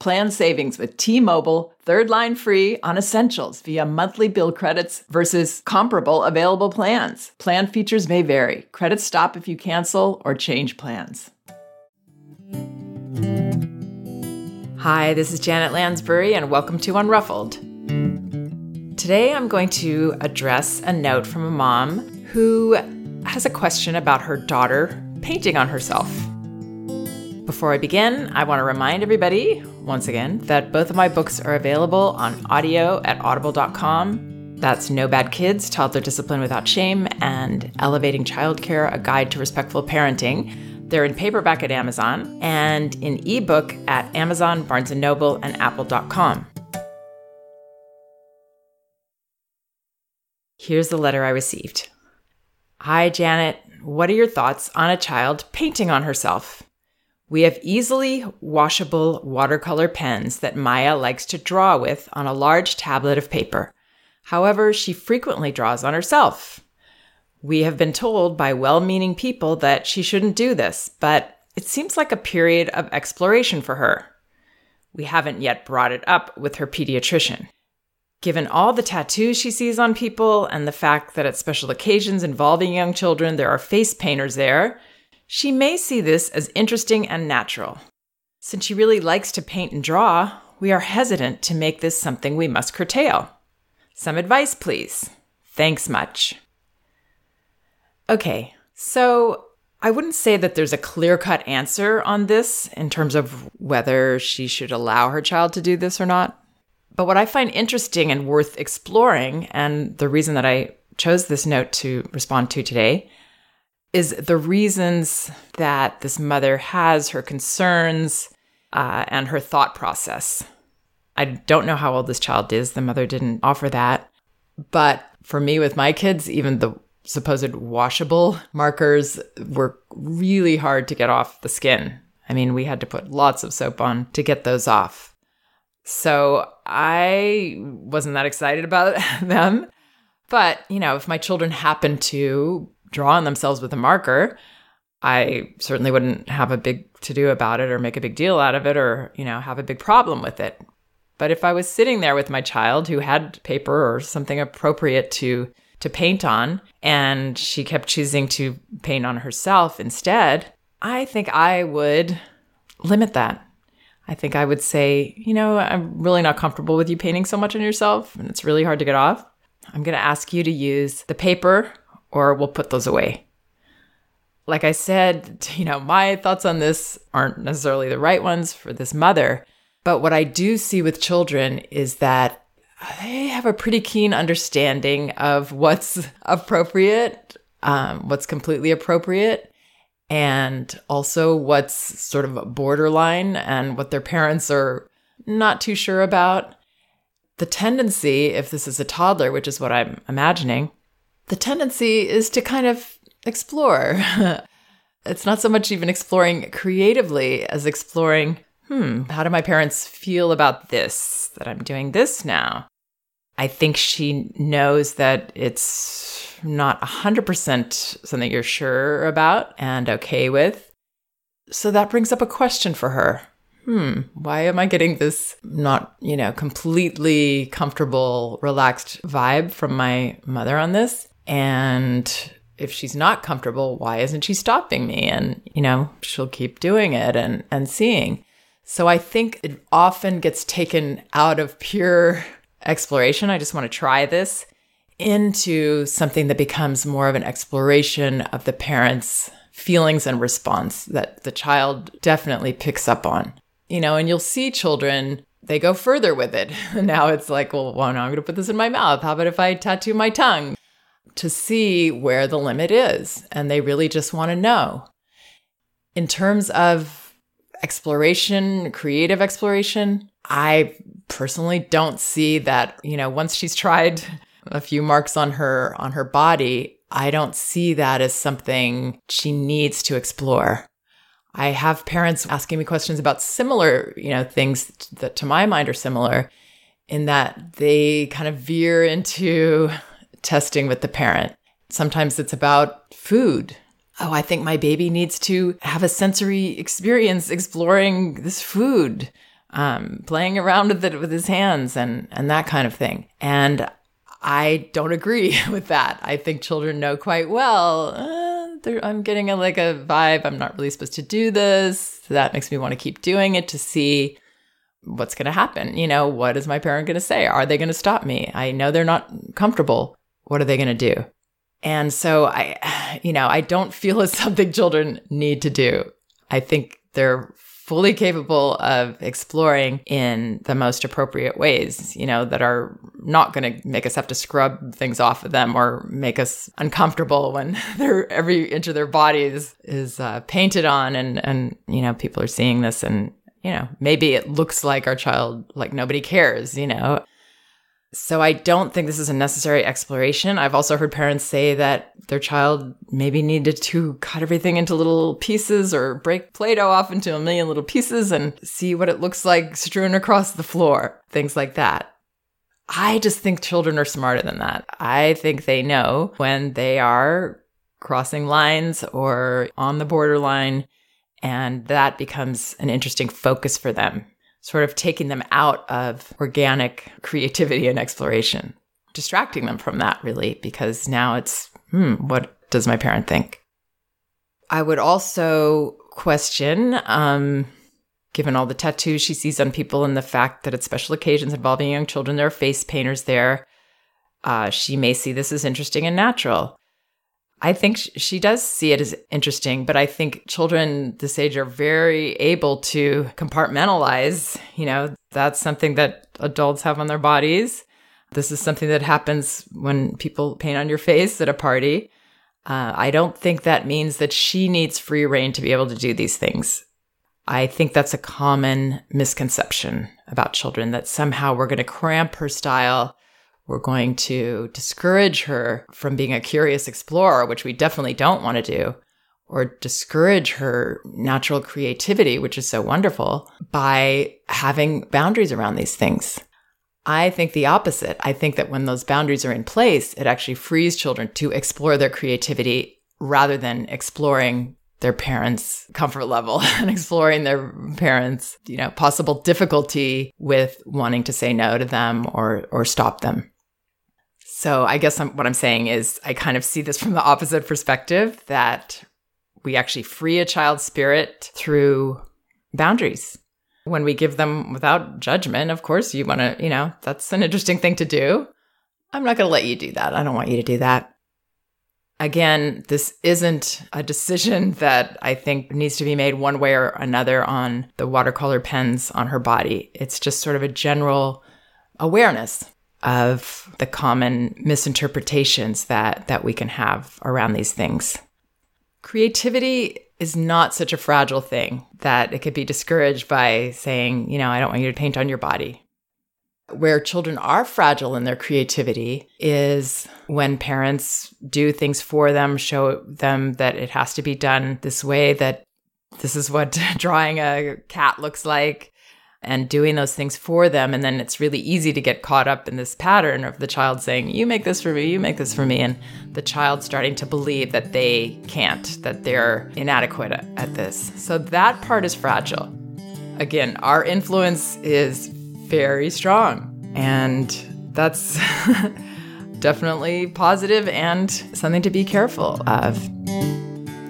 Plan savings with T-Mobile, third line free on essentials via monthly bill credits versus comparable available plans. Plan features may vary. Credits stop if you cancel or change plans. Hi, this is Janet Lansbury and welcome to Unruffled. Today I'm going to address a note from a mom who has a question about her daughter painting on herself. Before I begin, I want to remind everybody, once again, that both of my books are available on audio at audible.com. That's No Bad Kids, Toddler Discipline Without Shame, and Elevating Childcare, A Guide to Respectful Parenting. They're in paperback at Amazon and in ebook at Amazon, Barnes & Noble, and apple.com. Here's the letter I received. Hi, Janet. What are your thoughts on a child painting on herself? We have easily washable watercolor pens that Maya likes to draw with on a large tablet of paper. However, she frequently draws on herself. We have been told by well meaning people that she shouldn't do this, but it seems like a period of exploration for her. We haven't yet brought it up with her pediatrician. Given all the tattoos she sees on people and the fact that at special occasions involving young children there are face painters there, she may see this as interesting and natural. Since she really likes to paint and draw, we are hesitant to make this something we must curtail. Some advice, please. Thanks much. Okay, so I wouldn't say that there's a clear cut answer on this in terms of whether she should allow her child to do this or not. But what I find interesting and worth exploring, and the reason that I chose this note to respond to today, is the reasons that this mother has her concerns uh, and her thought process. I don't know how old this child is. The mother didn't offer that. But for me, with my kids, even the supposed washable markers were really hard to get off the skin. I mean, we had to put lots of soap on to get those off. So I wasn't that excited about them. But, you know, if my children happen to draw on themselves with a marker, I certainly wouldn't have a big to do about it or make a big deal out of it or, you know, have a big problem with it. But if I was sitting there with my child who had paper or something appropriate to to paint on and she kept choosing to paint on herself instead, I think I would limit that. I think I would say, you know, I'm really not comfortable with you painting so much on yourself and it's really hard to get off. I'm going to ask you to use the paper or we'll put those away. Like I said, you know, my thoughts on this aren't necessarily the right ones for this mother. But what I do see with children is that they have a pretty keen understanding of what's appropriate, um, what's completely appropriate, and also what's sort of borderline and what their parents are not too sure about. The tendency, if this is a toddler, which is what I'm imagining, the tendency is to kind of explore. it's not so much even exploring creatively as exploring, hmm, how do my parents feel about this, that I'm doing this now? I think she knows that it's not 100% something you're sure about and okay with. So that brings up a question for her. Hmm, why am I getting this not, you know, completely comfortable, relaxed vibe from my mother on this? And if she's not comfortable, why isn't she stopping me? And, you know, she'll keep doing it and, and seeing. So I think it often gets taken out of pure exploration. I just want to try this into something that becomes more of an exploration of the parent's feelings and response that the child definitely picks up on. You know, and you'll see children, they go further with it. now it's like, well, well, I'm going to put this in my mouth. How about if I tattoo my tongue? To see where the limit is. And they really just want to know. In terms of exploration, creative exploration, I personally don't see that, you know, once she's tried a few marks on her on her body, I don't see that as something she needs to explore. I have parents asking me questions about similar, you know, things that to my mind are similar in that they kind of veer into testing with the parent. Sometimes it's about food. Oh, I think my baby needs to have a sensory experience exploring this food um, playing around with it with his hands and and that kind of thing. And I don't agree with that. I think children know quite well. Uh, I'm getting a, like a vibe. I'm not really supposed to do this. That makes me want to keep doing it to see what's going to happen. You know, what is my parent going to say? Are they going to stop me? I know they're not comfortable. What are they going to do? And so I, you know, I don't feel it's something children need to do. I think they're fully capable of exploring in the most appropriate ways, you know, that are not going to make us have to scrub things off of them or make us uncomfortable when every inch of their body is, is uh, painted on and, and, you know, people are seeing this and, you know, maybe it looks like our child, like nobody cares, you know, so I don't think this is a necessary exploration. I've also heard parents say that their child maybe needed to cut everything into little pieces or break Play-Doh off into a million little pieces and see what it looks like strewn across the floor, things like that. I just think children are smarter than that. I think they know when they are crossing lines or on the borderline, and that becomes an interesting focus for them sort of taking them out of organic creativity and exploration, distracting them from that really, because now it's, hmm, what does my parent think? I would also question, um, given all the tattoos she sees on people and the fact that at special occasions involving young children, there are face painters there. Uh, she may see this as interesting and natural. I think she does see it as interesting, but I think children this age are very able to compartmentalize. You know, that's something that adults have on their bodies. This is something that happens when people paint on your face at a party. Uh, I don't think that means that she needs free reign to be able to do these things. I think that's a common misconception about children that somehow we're going to cramp her style we're going to discourage her from being a curious explorer, which we definitely don't want to do, or discourage her natural creativity, which is so wonderful, by having boundaries around these things. I think the opposite. I think that when those boundaries are in place, it actually frees children to explore their creativity rather than exploring their parents' comfort level and exploring their parents' you know possible difficulty with wanting to say no to them or or stop them so I guess I'm, what I'm saying is I kind of see this from the opposite perspective that we actually free a child's spirit through boundaries. When we give them without judgment, of course, you want to, you know, that's an interesting thing to do. I'm not going to let you do that. I don't want you to do that. Again, this isn't a decision that I think needs to be made one way or another on the watercolor pens on her body. It's just sort of a general awareness of the common misinterpretations that that we can have around these things. Creativity is not such a fragile thing that it could be discouraged by saying, you know, I don't want you to paint on your body. Where children are fragile in their creativity is when parents do things for them, show them that it has to be done this way, that this is what drawing a cat looks like, and doing those things for them. And then it's really easy to get caught up in this pattern of the child saying, You make this for me, you make this for me. And the child starting to believe that they can't, that they're inadequate at this. So that part is fragile. Again, our influence is very strong. And that's definitely positive and something to be careful of.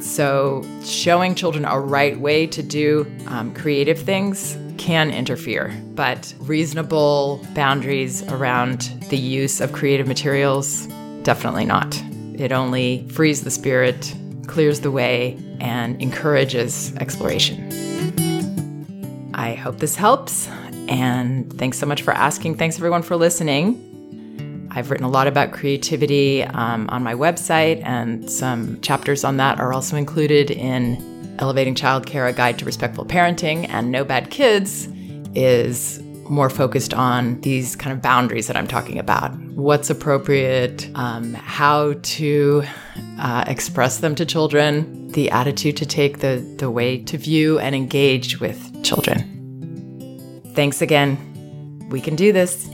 So, showing children a right way to do um, creative things can interfere, but reasonable boundaries around the use of creative materials, definitely not. It only frees the spirit, clears the way, and encourages exploration. I hope this helps, and thanks so much for asking. Thanks everyone for listening. I've written a lot about creativity um, on my website, and some chapters on that are also included in Elevating Childcare, a guide to respectful parenting, and No Bad Kids is more focused on these kind of boundaries that I'm talking about. What's appropriate, um, how to uh, express them to children, the attitude to take, the, the way to view and engage with children. Thanks again. We can do this.